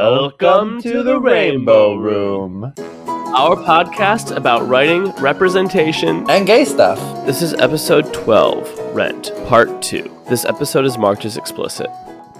Welcome to the Rainbow Room, our podcast about writing, representation, and gay stuff. This is episode 12, Rent, Part 2. This episode is marked as explicit.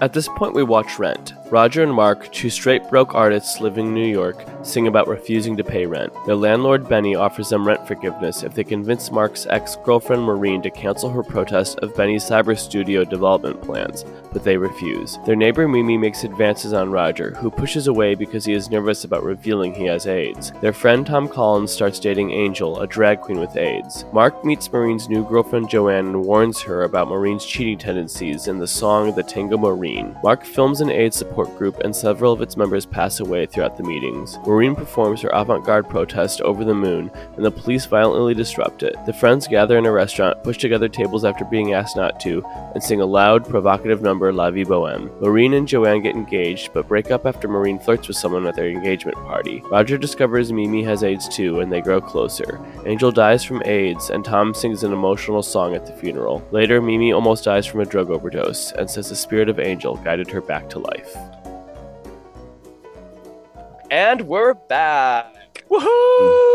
At this point, we watch Rent. Roger and Mark, two straight broke artists living in New York, sing about refusing to pay rent. Their landlord, Benny, offers them rent forgiveness if they convince Mark's ex girlfriend, Maureen, to cancel her protest of Benny's cyber studio development plans, but they refuse. Their neighbor, Mimi, makes advances on Roger, who pushes away because he is nervous about revealing he has AIDS. Their friend, Tom Collins, starts dating Angel, a drag queen with AIDS. Mark meets Maureen's new girlfriend, Joanne, and warns her about Maureen's cheating tendencies in the song The Tango Maureen. Mark films an AIDS support support group, and several of its members pass away throughout the meetings. Maureen performs her avant garde protest over the moon, and the police violently disrupt it. The friends gather in a restaurant, push together tables after being asked not to, and sing a loud, provocative number, La Vie Boheme. Maureen and Joanne get engaged, but break up after Maureen flirts with someone at their engagement party. Roger discovers Mimi has AIDS too, and they grow closer. Angel dies from AIDS, and Tom sings an emotional song at the funeral. Later, Mimi almost dies from a drug overdose, and says the spirit of Angel guided her back to life. And we're back. Woohoo!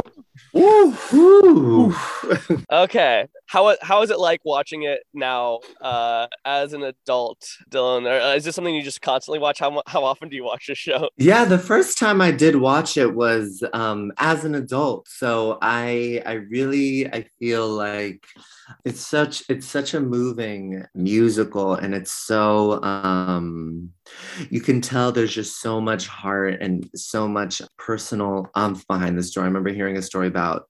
Woohoo! okay, how how is it like watching it now uh, as an adult, Dylan? Or uh, is this something you just constantly watch? How how often do you watch the show? Yeah, the first time I did watch it was um, as an adult, so I I really I feel like it's such it's such a moving musical and it's so um you can tell there's just so much heart and so much personal umph behind the story i remember hearing a story about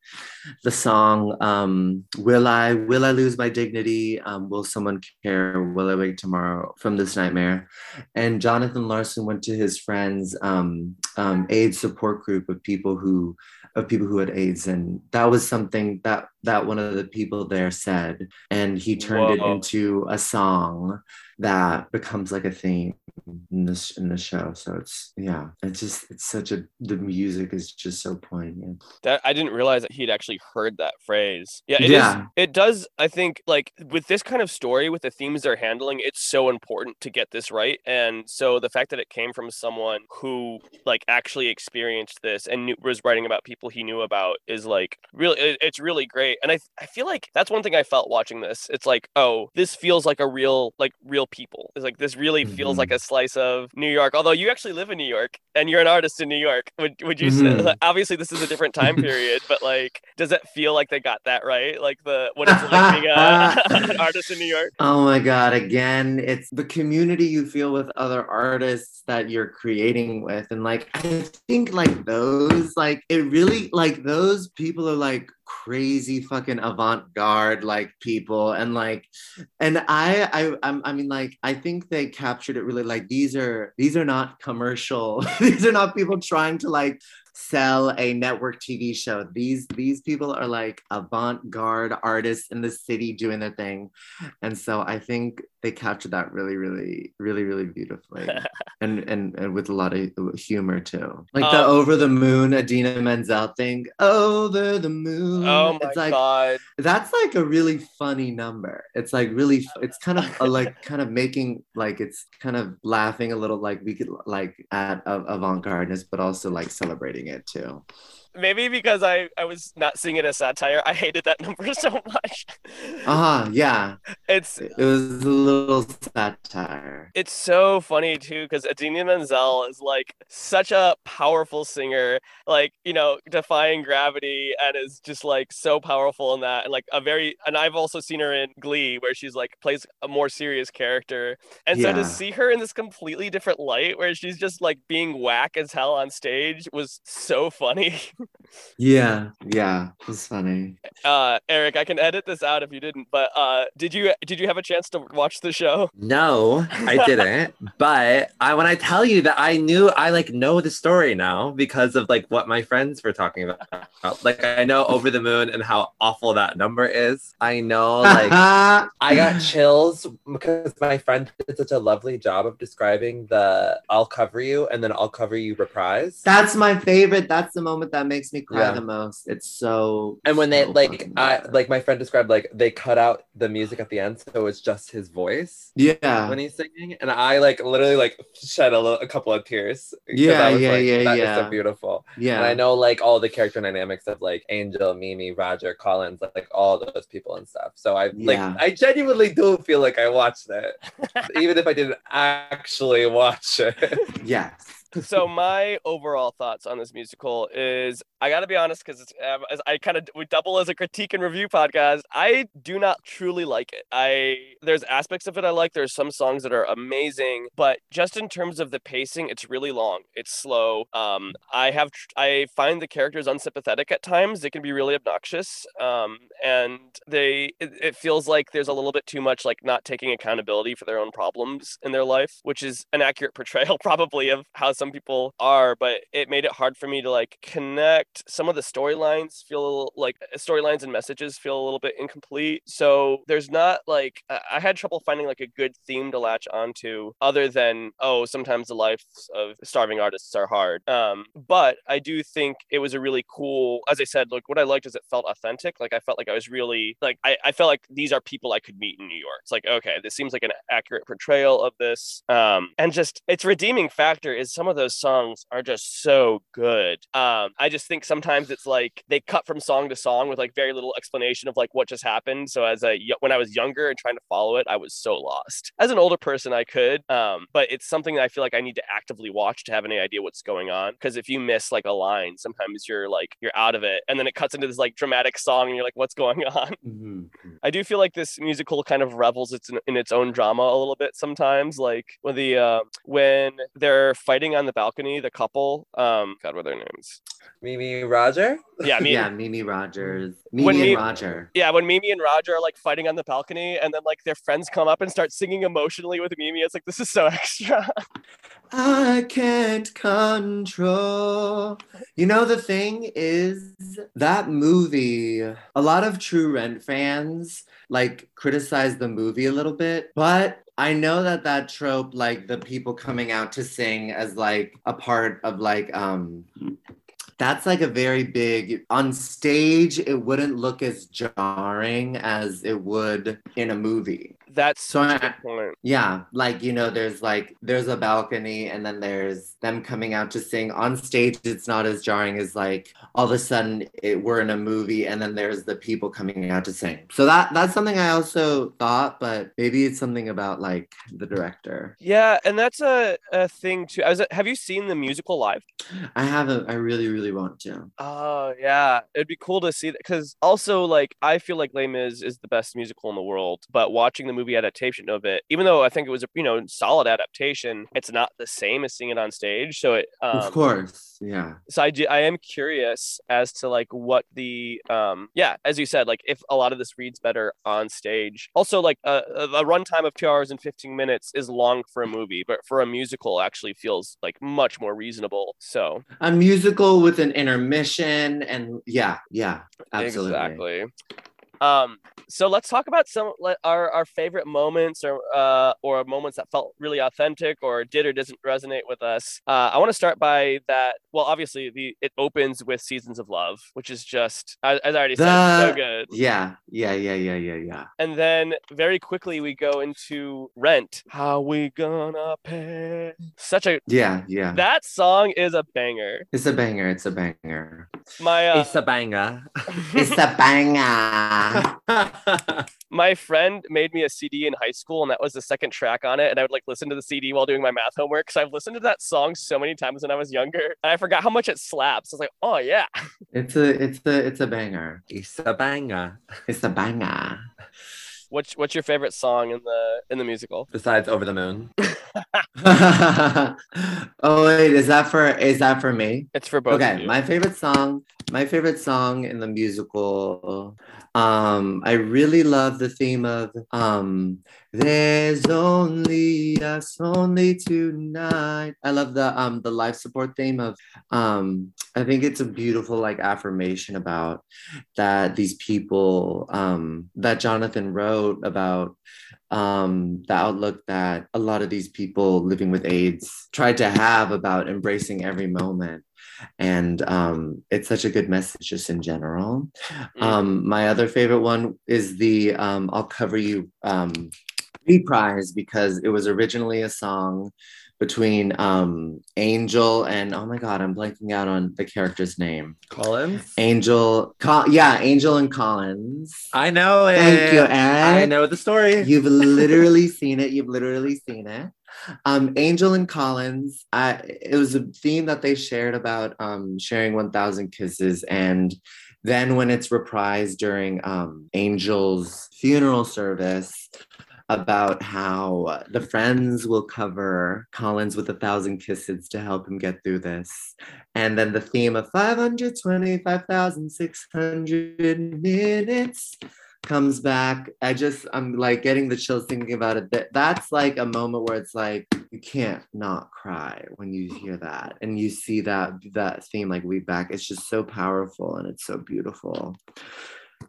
the song um will i will i lose my dignity um, will someone care will i wake tomorrow from this nightmare and jonathan larson went to his friends um, um aids support group of people who of people who had AIDS. And that was something that that one of the people there said. And he turned Whoa. it into a song that becomes like a theme in this in the show. So it's yeah, it's just it's such a the music is just so poignant. That I didn't realize that he'd actually heard that phrase. Yeah, it yeah. Is, it does. I think like with this kind of story, with the themes they're handling, it's so important to get this right. And so the fact that it came from someone who like actually experienced this and knew, was writing about people he knew about is like really it, it's really great. And I I feel like that's one thing I felt watching this. It's like oh, this feels like a real like real people. It's like this really mm-hmm. feels like a slice of New York. Although you actually live in New York and you're an artist in New York, would would you mm-hmm. say? Obviously, this is a different time period, but like, does it feel like they got that right? Like the what it's like being a, an artist in New York? Oh my god! Again, it's the community you feel with other artists that you're creating with, and like I think like those, like it really like those people are like crazy fucking avant-garde like people and like and I I I mean like I think they captured it really like these are these are not commercial these are not people trying to like sell a network TV show. These these people are like avant-garde artists in the city doing their thing. And so I think they captured that really, really, really, really beautifully. and, and and with a lot of humor too. Like um, the over the moon Idina Menzel thing. Over the moon. Oh my it's like, god. That's like a really funny number. It's like really it's kind of a, like kind of making like it's kind of laughing a little like we could like at avant-gardeness, but also like celebrating it too maybe because I I was not seeing it as satire, I hated that number so much. Uh huh. Yeah. It's it was a little satire. It's so funny too because Idina Menzel is like such a powerful singer, like you know, defying gravity, and is just like so powerful in that, and like a very. And I've also seen her in Glee where she's like plays a more serious character, and so to see her in this completely different light where she's just like being whack as hell on stage was so funny. yeah, yeah, it was funny. Uh, Eric, I can edit this out if you didn't, but uh, did you did you have a chance to watch the show? No, I didn't. but I when I tell you that I knew I like know the story now because of like what my friends were talking about. Like I know Over the Moon and how awful that number is. I know like I got chills because my friend did such a lovely job of describing the "I'll cover you" and then "I'll cover you" reprise. That's my favorite. That's the moment that makes me cry Yeah. the most. It's so And when they like, I like my friend described like they cut out the music at the end, so it's just his voice yeah. when he's singing, and I like literally like shed a, little, a couple of tears. Yeah, was yeah, like, yeah, "That is yeah. so beautiful. yeah. And I know like all the character dynamics of like Angel, Mimi, Roger, Collins, like, like all those people and stuff. So I like Yeah. I genuinely do feel like I watched it, even if I didn't actually watch it. yes. So my overall thoughts on this musical is I got to be honest because um, as I kind of we double as a critique and review podcast. I do not truly like it. I there's aspects of it I like. There's some songs that are amazing, but just in terms of the pacing, it's really long. It's slow. Um, I have I find the characters unsympathetic at times. They can be really obnoxious. Um, and they it, it feels like there's a little bit too much like not taking accountability for their own problems in their life, which is an accurate portrayal probably of how some people are. But it made it hard for me to like connect. Some of the storylines feel like storylines and messages feel a little bit incomplete. So there's not like I I had trouble finding like a good theme to latch onto other than oh sometimes the lives of starving artists are hard. Um, but I do think it was a really cool. As I said, like what I liked is it felt authentic. Like I felt like I was really like I, I felt like these are people I could meet in New York. It's like okay, this seems like an accurate portrayal of this. Um, and just its redeeming factor is some of those songs are just so good. Um, I just think sometimes it's like they cut from song to song with like very little explanation of like what just happened. So as a when I was younger and trying to follow it, I was so lost. As an older person, I could, um, but it's something that I feel like I need to actively watch to have any idea what's going on. Because if you miss like a line, sometimes you're like you're out of it, and then it cuts into this like dramatic song, and you're like, what's going on? Mhm. I do feel like this musical kind of revels its in its own drama a little bit sometimes. Like when the uh, when they're fighting on the balcony, the couple, um, God, what are their names? Mimi, Roger. Yeah, me. yeah, Mimi Rogers. Mimi When and me- Roger. Yeah, when Mimi and Roger are like fighting on the balcony, and then like their friends come up and start singing emotionally with Mimi, it's like this is so extra. I can't control. You know, the thing is that movie, a lot of true Rent fans like criticize the movie a little bit, but I know that that trope, like the people coming out to sing as like a part of like, um, that's like a very big on stage it wouldn't look as jarring as it would in a movie That's So point. yeah, like you know, there's like there's a balcony, and then there's them coming out to sing on stage. It's not as jarring as like all of a sudden it, we're in a movie, and then there's the people coming out to sing. So that that's something I also thought, but maybe it's something about like the director. Yeah, and that's a, a thing too. I was, have you seen the musical live? I haven't. I really, really want to. Oh yeah, it'd be cool to see that because also like I feel like Les Mis is the best musical in the world, but watching the movie adaptation of it, even though I think it was a you know solid adaptation, it's not the same as seeing it on stage. So it um, of course, yeah. so I do, I am curious as to like what the um yeah as you said like if a lot of this reads better on stage. Also like a, a a runtime of two hours and fifteen minutes is long for a movie, but for a musical actually feels like much more reasonable. So A musical with an intermission, and yeah, yeah, absolutely. Exactly. Um, so let's talk about some like, our our favorite moments or uh or moments that felt really authentic or did or doesn't resonate with us. Uh, I want to start by that. Well, obviously the it opens with Seasons of Love, which is just as, as I already said, so good. Yeah, yeah, yeah, yeah, yeah, yeah. And then very quickly we go into Rent. How we gonna pay? Such a Yeah, yeah. that song is a banger. it's a banger. It's a banger. My uh, It's a banger. It's a banger. my friend made me a CD in high school, and that was the second track on it. And I would like listen to the CD while doing my math homework. because I've listened to that song so many times when I was younger, and I forgot how much it slaps. I was like, oh yeah. It's a it's a it's a banger. it's a banger. It's a banger. What's what's your favorite song in the in the musical? Besides Over the Moon. oh wait, is that for is that for me? It's for both of okay, you. my favorite song, my favorite song in the musical. Um, I really love the theme of um There's only us only tonight. I love the um the life support theme of um I think it's a beautiful like affirmation about that these people um that Jonathan wrote about um, the outlook that a lot of these people living with AIDS tried to have about embracing every moment. And um, it's such a good message just in general. Mm. Um, my other favorite one is the um, I'll Cover You reprise because it was originally a song between um, Angel and oh my god, I'm blanking out on the character's name. Collins. Angel, Col- yeah, Angel and Collins. I know it. Thank you. I know the story. You've literally seen it. You've literally seen it. Um, Angel and Collins. I, it was a theme that they shared about um, sharing 1,000 kisses, and then when it's reprised during um, Angel's funeral service, about how uh, the friends will cover Collins with a thousand kisses to help him get through this. And then the theme of 525,600 minutes comes back. I just, I'm like getting the chills thinking about it. That That's like a moment where it's like, you can't not cry when you hear that and you see that that theme like weave back. It's just so powerful and it's so beautiful.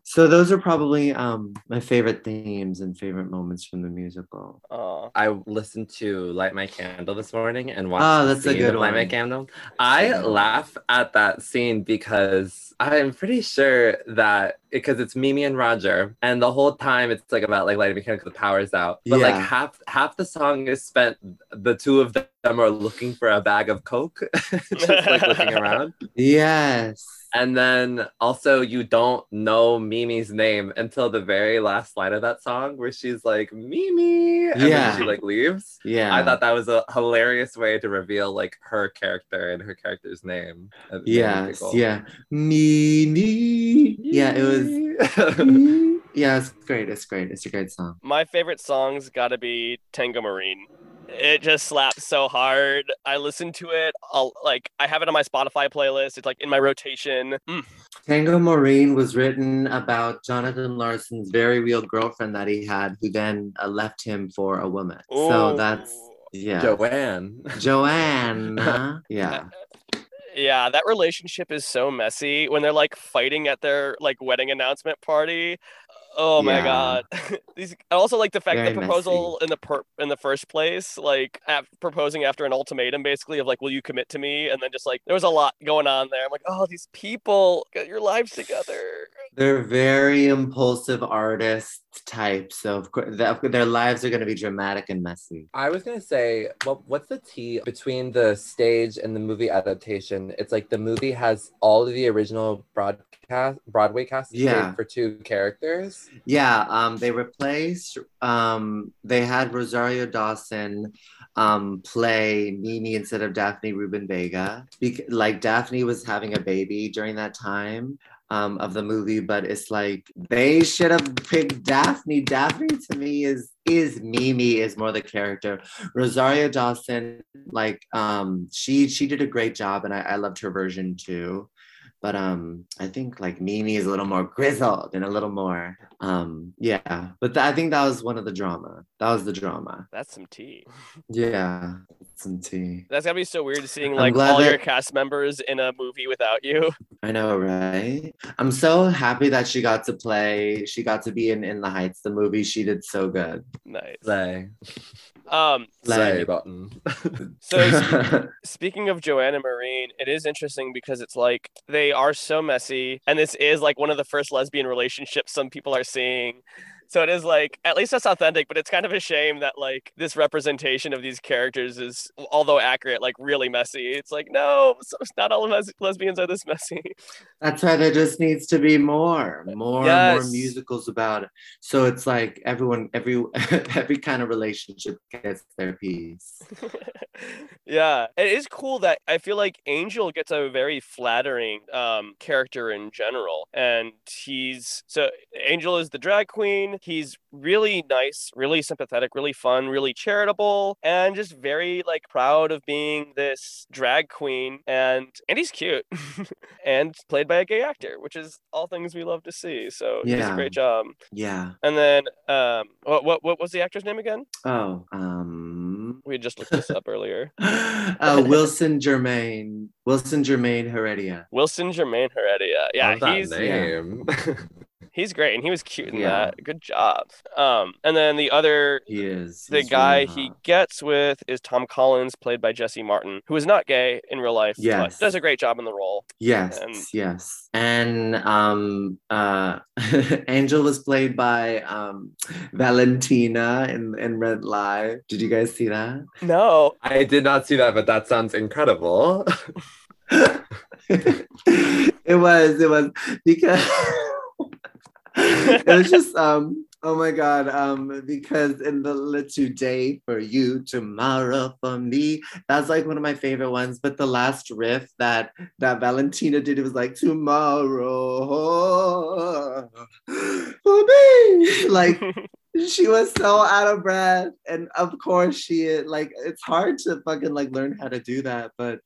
So those are probably um, my favorite themes and favorite moments from the musical. Aw. I listened to Light My Candle this morning and watched Oh, the that's a good of Light My. Candle. I laugh at that scene because I'm pretty sure that because it's Mimi and Roger, and the whole time it's like about like lighting my candle because the power's out. But like half half the song is spent the two of them are looking for a bag of coke, just like looking around. Yes. And then also, you don't know Mimi's name until the very last line of that song, where she's like Mimi, and Yeah. then she like leaves. Yeah. I thought that was a hilarious way to reveal like her character and her character's name. It made Yes. Yeah. Me, me. Yeah, it was. was. Yeah, it's great. It's great. It's a great song. My favorite song's gotta be Tango Maureen. It just slaps so hard. I listen to it. I'll like I have it on my Spotify playlist. It's like in my rotation. Mm. Tango Maureen was written about Jonathan Larson's very real girlfriend that he had, who then uh, left him for a woman. So that's yeah. Joanne. Joanne. huh? yeah. Yeah, that relationship is so messy when they're like fighting at their like wedding announcement party. Oh my Yeah. god. These I also like the fact Very the proposal in the per- in the first place, like af- proposing after an ultimatum basically of like will you commit to me and then just like there was a lot going on there. I'm like, "Oh, these people get your lives together." They're very impulsive artist types. So of course, their lives are going to be dramatic and messy. I was gonna say, well, what's the T between the stage and the movie adaptation? It's like the movie has all of the original broadcast Broadway cast Yeah. for two characters. Yeah, um, they replaced. Um, they had Rosario Dawson um, play Mimi instead of Daphne Rubin Vega. Bec- like Daphne was having a baby during that time um, of the movie, but it's like they should have picked Daphne. Daphne to me is is Mimi is more the character. Rosario Dawson, like um, she she did a great job, and I, I loved her version too but um i think like mimi is a little more grizzled and a little more um yeah but th- i think that was one of the drama that was the drama That's some tea. yeah tea That's gotta be so weird seeing like glad all your cast members in a movie without you. i know right i'm so happy that she got to play she got to be in in the heights the movie she did so good Nice. Slay. Um, Slay Like- button. so sp- speaking of Joanna Marine, it is interesting because it's like they are so messy, and this is like one of the first lesbian relationships some people are seeing. So it is like at least that's authentic, but it's kind of a shame that like this representation of these characters is, although accurate, like really messy. It's like no, not all les- lesbians are this messy. That's why there just needs to be more, more, Yes. more musicals about it. So it's like everyone, every every kind of relationship gets their piece. yeah, it is cool that I feel like Angel gets a very flattering um, character in general, and he's so Angel is the drag queen. He's really nice, really sympathetic, really fun, really charitable, and just very like proud of being this drag queen. And and he's cute, and played by a gay actor, which is all things we love to see. So he does a great job. Yeah. And then um, what what what was the actor's name again? Oh, um, We had just looked this up earlier. uh, Wilson Jermaine, Wilson Jermaine Heredia. Wilson Germain Heredia. Yeah, Love that he's name. He's great, and he was cute in Yeah. that. Good job. Um, and then the other, He is. the He's guy really he gets with is Tom Collins, played by Jesse Martin, who is not gay in real life, Yes. but does a great job in the role. Yes, and- yes. And um uh Angel was played by um Valentina in, in Rent Live. Did you guys see that? No, I did not see that, but that sounds incredible. it was, it was because it was just um oh my god um because in the today for you tomorrow for me that's like one of my favorite ones but the last riff that that valentina did it was like tomorrow for me. Like she was so out of breath and of course she like it's hard to fucking like learn how to do that but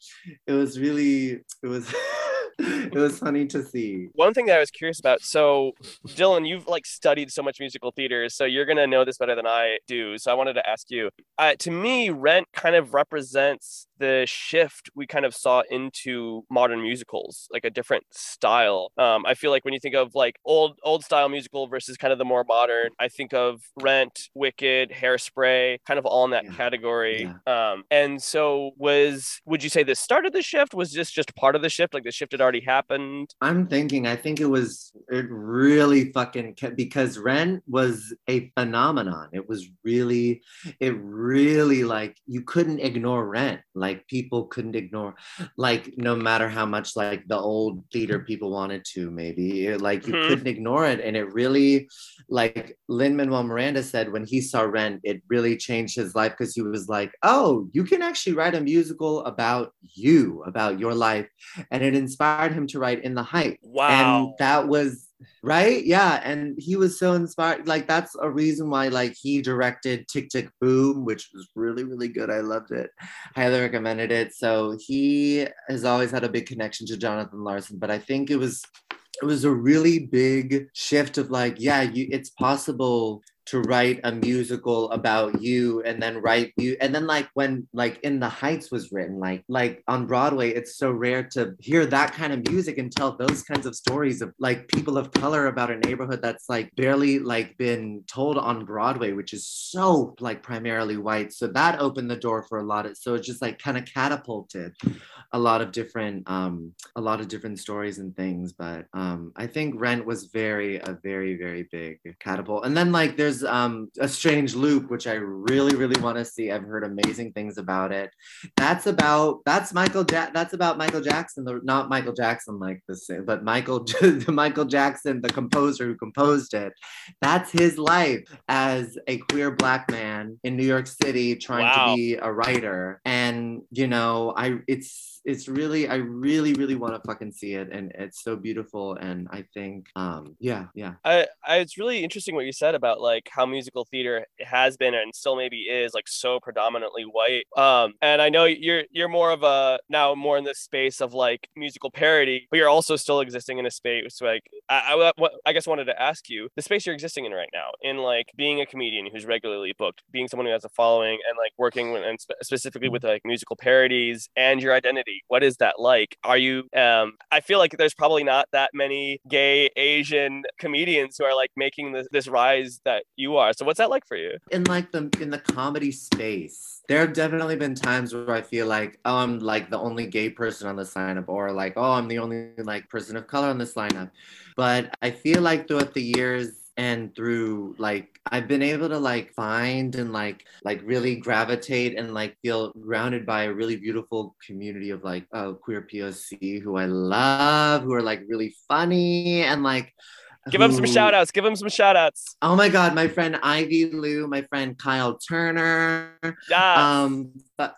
it was really it was it was funny to see One thing that I was curious about. So, Dylan, you've like studied so much musical theater, so you're gonna know this better than I do. So, I wanted to ask you. Uh, to me, Rent kind of represents the shift we kind of saw into modern musicals, like a different style. Um, I feel like when you think of like old old style musical versus kind of the more modern, I think of Rent, Wicked, Hairspray, kind of all in that Yeah. category. Um, and so, was would you say this started the shift? Was this just part of the shift? Like the shift had already happened? I'm thinking, I think it was, it really fucking, kept, because Rent was a phenomenon. It was really, it really like, you couldn't ignore Rent. Like, people couldn't ignore, like, no matter how much, like, the old theater people wanted to, maybe, like, you Mhm. couldn't ignore it. And it really, like, Lin Manuel Miranda said when he saw Rent, it really changed his life because he was like, oh, you can actually write a musical about you, about your life and it inspired him to write in the height Wow. and that was right? Yeah and he was so inspired like that's a reason why like he directed tick tick boom which was really really good. I loved it. Highly recommended it. So he has always had a big connection to jonathan larson but i think it was it was a really big shift of like yeah you it's possible to write a musical about you and then write you and then like when like in the heights was written like like on broadway it's so rare to hear that kind of music and tell those kinds of stories of like people of color about a neighborhood that's like barely like been told on broadway which is so like primarily white. So that opened the door for a lot of so it just like kind of catapulted a lot of different um a lot of different stories and things. But um i think rent was very a very very big catapult. And then like there's um a strange loop which i really really want to see. I've heard amazing things about it. That's about that's michael ja- that's about michael jackson the not michael jackson like the same but michael michael jackson the composer who composed it. That's his life as a queer black man in new york city trying Wow. to be a writer. And you know i it's it's really i really really want to fucking see it. And it's so beautiful. And i think um yeah yeah. I, I it's really interesting what you said about like how musical theater has been and still maybe is like so predominantly white. Um, and I know you're you're more of a now more in this space of like musical parody, but you're also still existing in a space like I I, I guess wanted to ask you the space you're existing in right now in like being a comedian who's regularly booked, being someone who has a following, and like working with, and spe- specifically with like musical parodies and your identity. What is that like? Are you? Um, I feel like there's probably not that many gay Asian comedians who are like making this, this rise that you are. So what's that like for you? in like the in the comedy space there have definitely been times where i feel like oh i'm like the only gay person on this lineup or like oh i'm the only like person of color on this lineup but i feel like throughout the years and through like i've been able to like find and like like really gravitate and like feel grounded by a really beautiful community of like uh, queer poc who i love who are like really funny and like Give them some shout outs. Give them some shout outs. Oh my God, my friend Ivy Lou, my friend Kyle Turner, Yeah. um,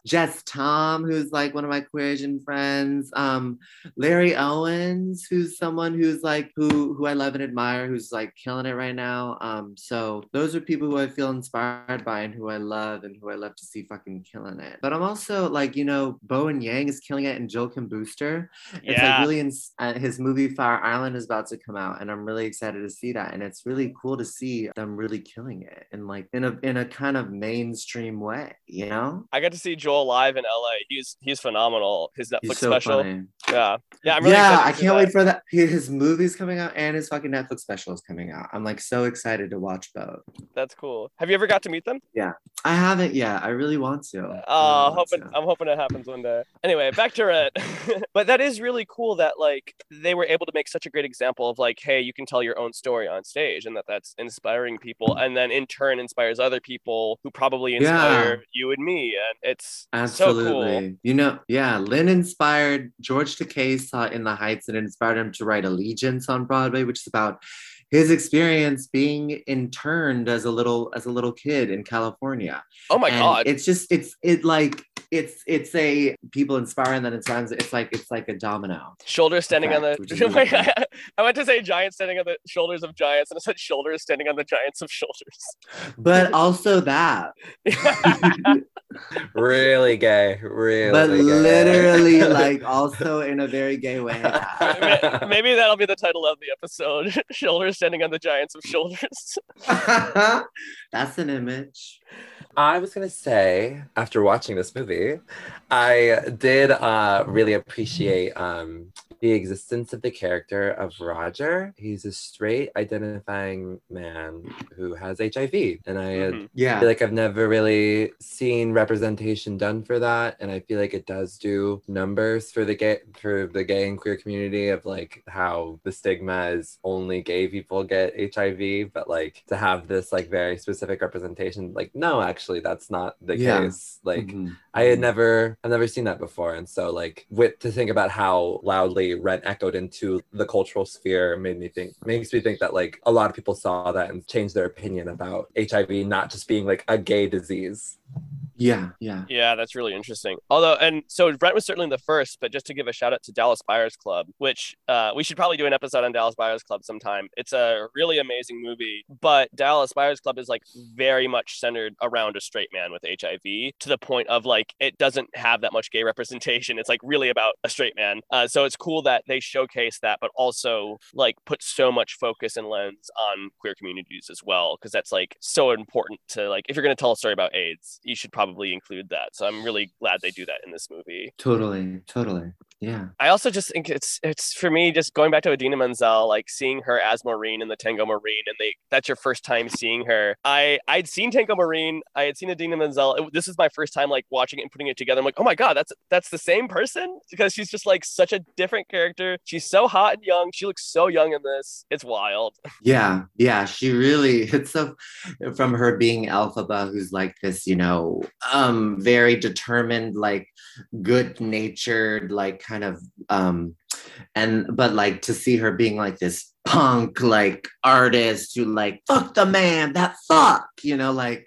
Jes Tom, who's like one of my queer Asian friends, um, Larry Owens, who's someone who's like who who I love and admire, who's like killing it right now. Um, so those are people who I feel inspired by and who I love and who I love to see fucking killing it. But I'm also like, you know, Bowen Yang is killing it and Joel Kim Booster. It's Yeah. like really ins- uh, his movie Fire Island is about to come out, and I'm really excited to see that. And it's really cool to see them really killing it in like in a in a kind of mainstream way, you know? I got to see Joel live in LA. He's he's phenomenal. His Netflix He's so special. funny. Yeah, yeah, I'm really yeah, I can't that. wait for that. His movie's coming out and his fucking Netflix special is coming out. I'm like so excited to watch both. That's cool. Have you ever got to meet them? Yeah, I haven't yet. I really want to. I Uh, really hoping to. I'm hoping it happens one day. Anyway, back to Rent. but that is really cool that like they were able to make such a great example of like, hey, you can tell your own story on stage, and that that's inspiring people, and then in turn inspires other people who probably inspire Yeah. you and me, and it's Absolutely. so cool. You know, yeah, Lin inspired George Takei saw In the Heights and it inspired him to write Allegiance on Broadway, which is about his experience being interned as a little as a little kid in California. Oh my and god. It's just it's it like it's it's a people inspiring that inspires it's like it's like a domino. Shoulders standing on the. I went to say giants standing on the shoulders of giants, and it said shoulders standing on the giants of shoulders. But also that. really gay. Really but gay. literally like also in a very gay way. Ma- Maybe that'll be the title of the episode. shoulders standing on the giants of shoulders. That's an image. I was gonna say, after watching this movie, I did uh, really appreciate um, the existence of the character of Roger. He's a straight identifying man who has HIV, and I Mhm. Yeah. feel like I've never really seen representation done for that, and I feel like it does do numbers for the gay for the gay and queer community of like how the stigma is only gay people get HIV, but like to have this like very specific representation, like no, actually that's not the Yeah. case. Like Mhm. I had mm-hmm. never I've never seen that before. And so like with to think about how loudly Rent echoed into the cultural sphere made me think makes me think that like a lot of people saw that and changed their opinion about HIV not just being like a gay disease. Yeah, yeah. Yeah, that's really interesting. Although, and so Rent was certainly the first, but just to give a shout out to Dallas Buyers Club, which uh, we should probably do an episode on Dallas Buyers Club sometime. It's a really amazing movie, but Dallas Buyers Club is like very much centered around a straight man with HIV to the point of like it doesn't have that much gay representation. It's like really about a straight man. Uh, so it's cool that they showcase that, but also like put so much focus and lens on queer communities as well, because that's like so important to like if you're going to tell a story about AIDS, you should probably include that. So I'm really glad they do that in this movie. Totally, totally. Yeah. I also just think it's it's for me just going back to Idina Menzel, like seeing her as Maureen in the Tango Maureen, and they that's your first time seeing her. I I'd seen Tango Maureen, I had seen Idina Menzel. It- this is my first time like watching it and putting it together. I'm like, oh my god, that's that's the same person because she's just like such a different character. She's so hot and young. She looks so young in this. It's wild. Yeah, yeah, she really it's so from her being Elphaba, who's like this, you know, um, very determined, like good natured, like kind of um and but like to see her being like this punk like artist who like fuck the man that fuck you know like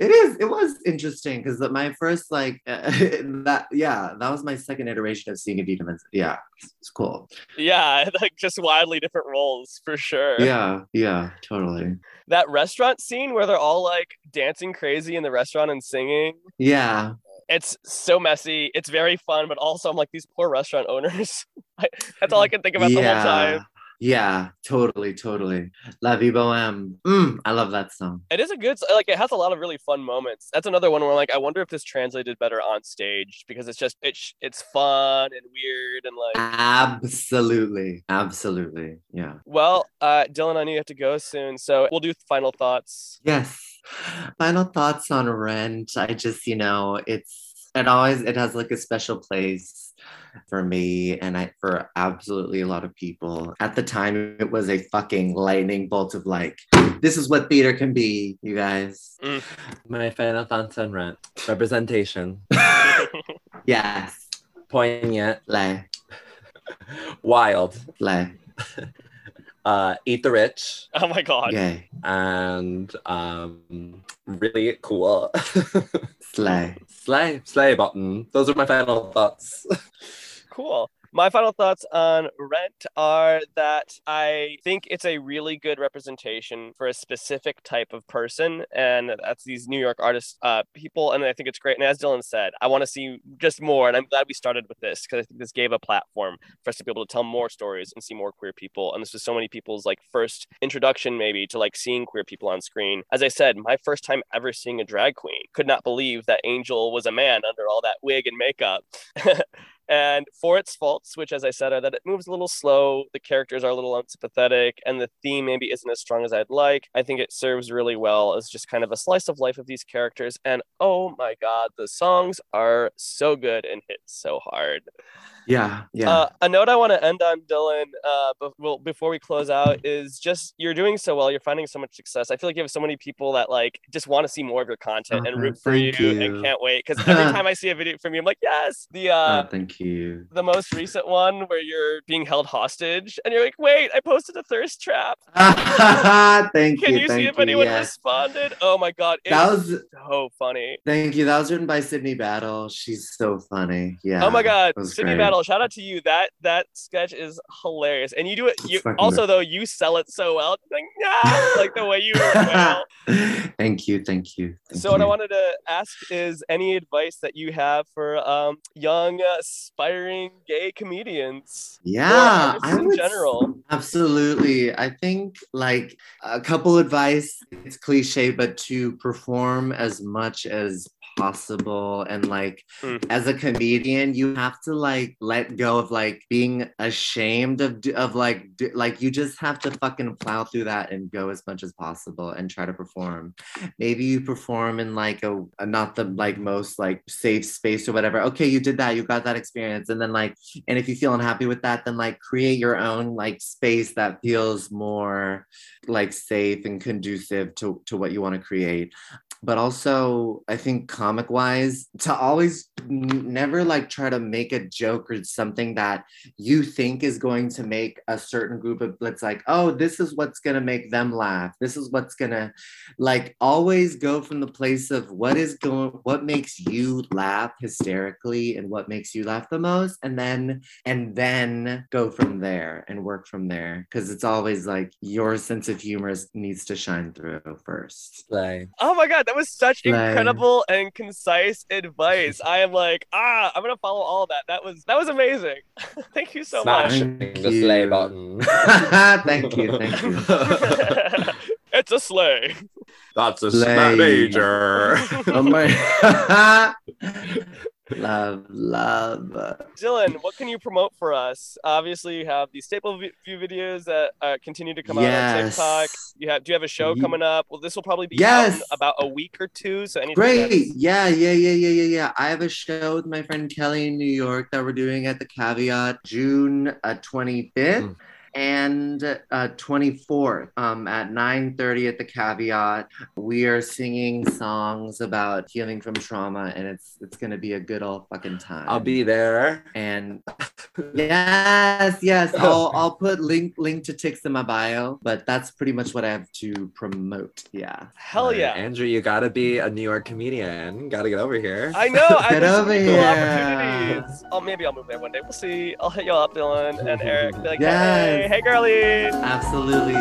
it is it was interesting because my first like that yeah that was my second iteration of seeing Idina Menzel. yeah it's cool Yeah, like just wildly different roles for sure. yeah yeah totally That restaurant scene where they're all like dancing crazy in the restaurant and singing. yeah it's so messy. It's very fun, but also I'm like these poor restaurant owners. That's all I can think about the whole time. Yeah, totally, totally. La Vie Boheme. Mm, I love that song. It is a good like it has a lot of really fun moments. That's another one where like I wonder if this translated better on stage because it's just it's it's fun and weird and like Absolutely. Absolutely. Yeah. well, uh Dylan, I know you have to go soon, so we'll do final thoughts. Yes. Final thoughts on Rent. I just, you know, it's it always it has like a special place for me and I for absolutely a lot of people. At the time it was a fucking lightning bolt of like this is what theater can be, you guys. My final thoughts on Rent. Representation. yes. Poignant. Lay, Wild. lay, Uh, eat the rich. oh my god. gay, And um, really cool. Slay. slay. Slay button. Those are my final thoughts. Cool. My final thoughts on Rent are that I think it's a really good representation for a specific type of person, and that's these New York artists, uh, people. And I think it's great. And as Dylan said, I want to see just more, and I'm glad we started with this because I think this gave a platform for us to be able to tell more stories and see more queer people. And this was so many people's like first introduction, maybe to like seeing queer people on screen. As I said, my first time ever seeing a drag queen. Could not believe that Angel was a man under all that wig and makeup. And for its faults, which, as I said, are that it moves a little slow, the characters are a little unsympathetic, and the theme maybe isn't as strong as I'd like, I think it serves really well as just kind of a slice of life of these characters. And oh my God, the songs are so good and hit so hard. Yeah, yeah. Uh, a note I want to end on, Dylan, uh, be- well, before we close out, is just you're doing so well. You're finding so much success. I feel like you have so many people that like just want to see more of your content and Uh-huh, root for you, thank and can't wait. Because every time I see a video from you, I'm like, yes. The uh, oh, thank you. the most recent one where you're being held hostage, and you're like, wait, I posted a thirst trap. thank you. Can you. you, thank see if anyone yeah. responded? Oh my god, That was so funny. thank you. That was written by Sydney Battle. She's so funny. Yeah. oh my god, Sydney great. Battle, shout out to you. That that sketch is hilarious, and you do it. You also though you sell it so well, like yeah, like the way you thank you. Thank you. Thank So what I wanted to ask is any advice that you have for um, young aspiring gay comedians? yeah, I in would general. Absolutely. I think like a couple advice, it's cliche, but to perform as much as possible. And like Mm. as a comedian you have to like let go of like being ashamed of of like like you just have to fucking plow through that and go as much as possible and try to perform. Maybe you perform in like a, a not the like most like safe space or whatever. Okay you did that you got that experience. And then like and if you feel unhappy with that then like create your own like space that feels more like safe and conducive to to what you want to create. But also i think comic wise to always n- never like try to make a joke or something that you think is going to make a certain group of it's like oh this is what's going to make them laugh this is what's going to like always go from the place of what is going what makes you laugh hysterically and what makes you laugh the most and then and then go from there and work from there because it's always like your sense of humor needs to shine through first like Oh my god, that was such Slay. incredible and concise advice. I am like, ah, I'm gonna follow all of that. That was that was amazing. Thank you so Smashing Thank the slay you. button. thank you thank you much. it's a sleigh. That's a Slay. major. oh my love love Dylan, what can you promote for us? Obviously, you have these staple view videos that uh, continue to come out on yes TikTok. You have, do you have a show Ye- coming up? Well, this will probably be Yes. about a week or two. So anything Great. that's- Yeah, yeah, yeah, yeah, yeah, yeah. I have a show with my friend Kelly in New York that we're doing at the Caveat June uh, 25th. Mm. And uh, 24th um, at 9:30 at the Caveat, we are singing songs about healing from trauma, and it's it's gonna be a good old fucking time. I'll be there. and yes, yes, I'll I'll put link link to Tix in my bio, but that's pretty much what I have to promote. Yeah. Hell Right. yeah. Andrew, you gotta be a New York comedian. Gotta get over here. I know. Get there's so over here. opportunities. Oh, maybe I'll move there one day. We'll see. I'll hit y'all up, Dylan and Eric. Be like, Yes. hey, hey, girlies. Absolutely.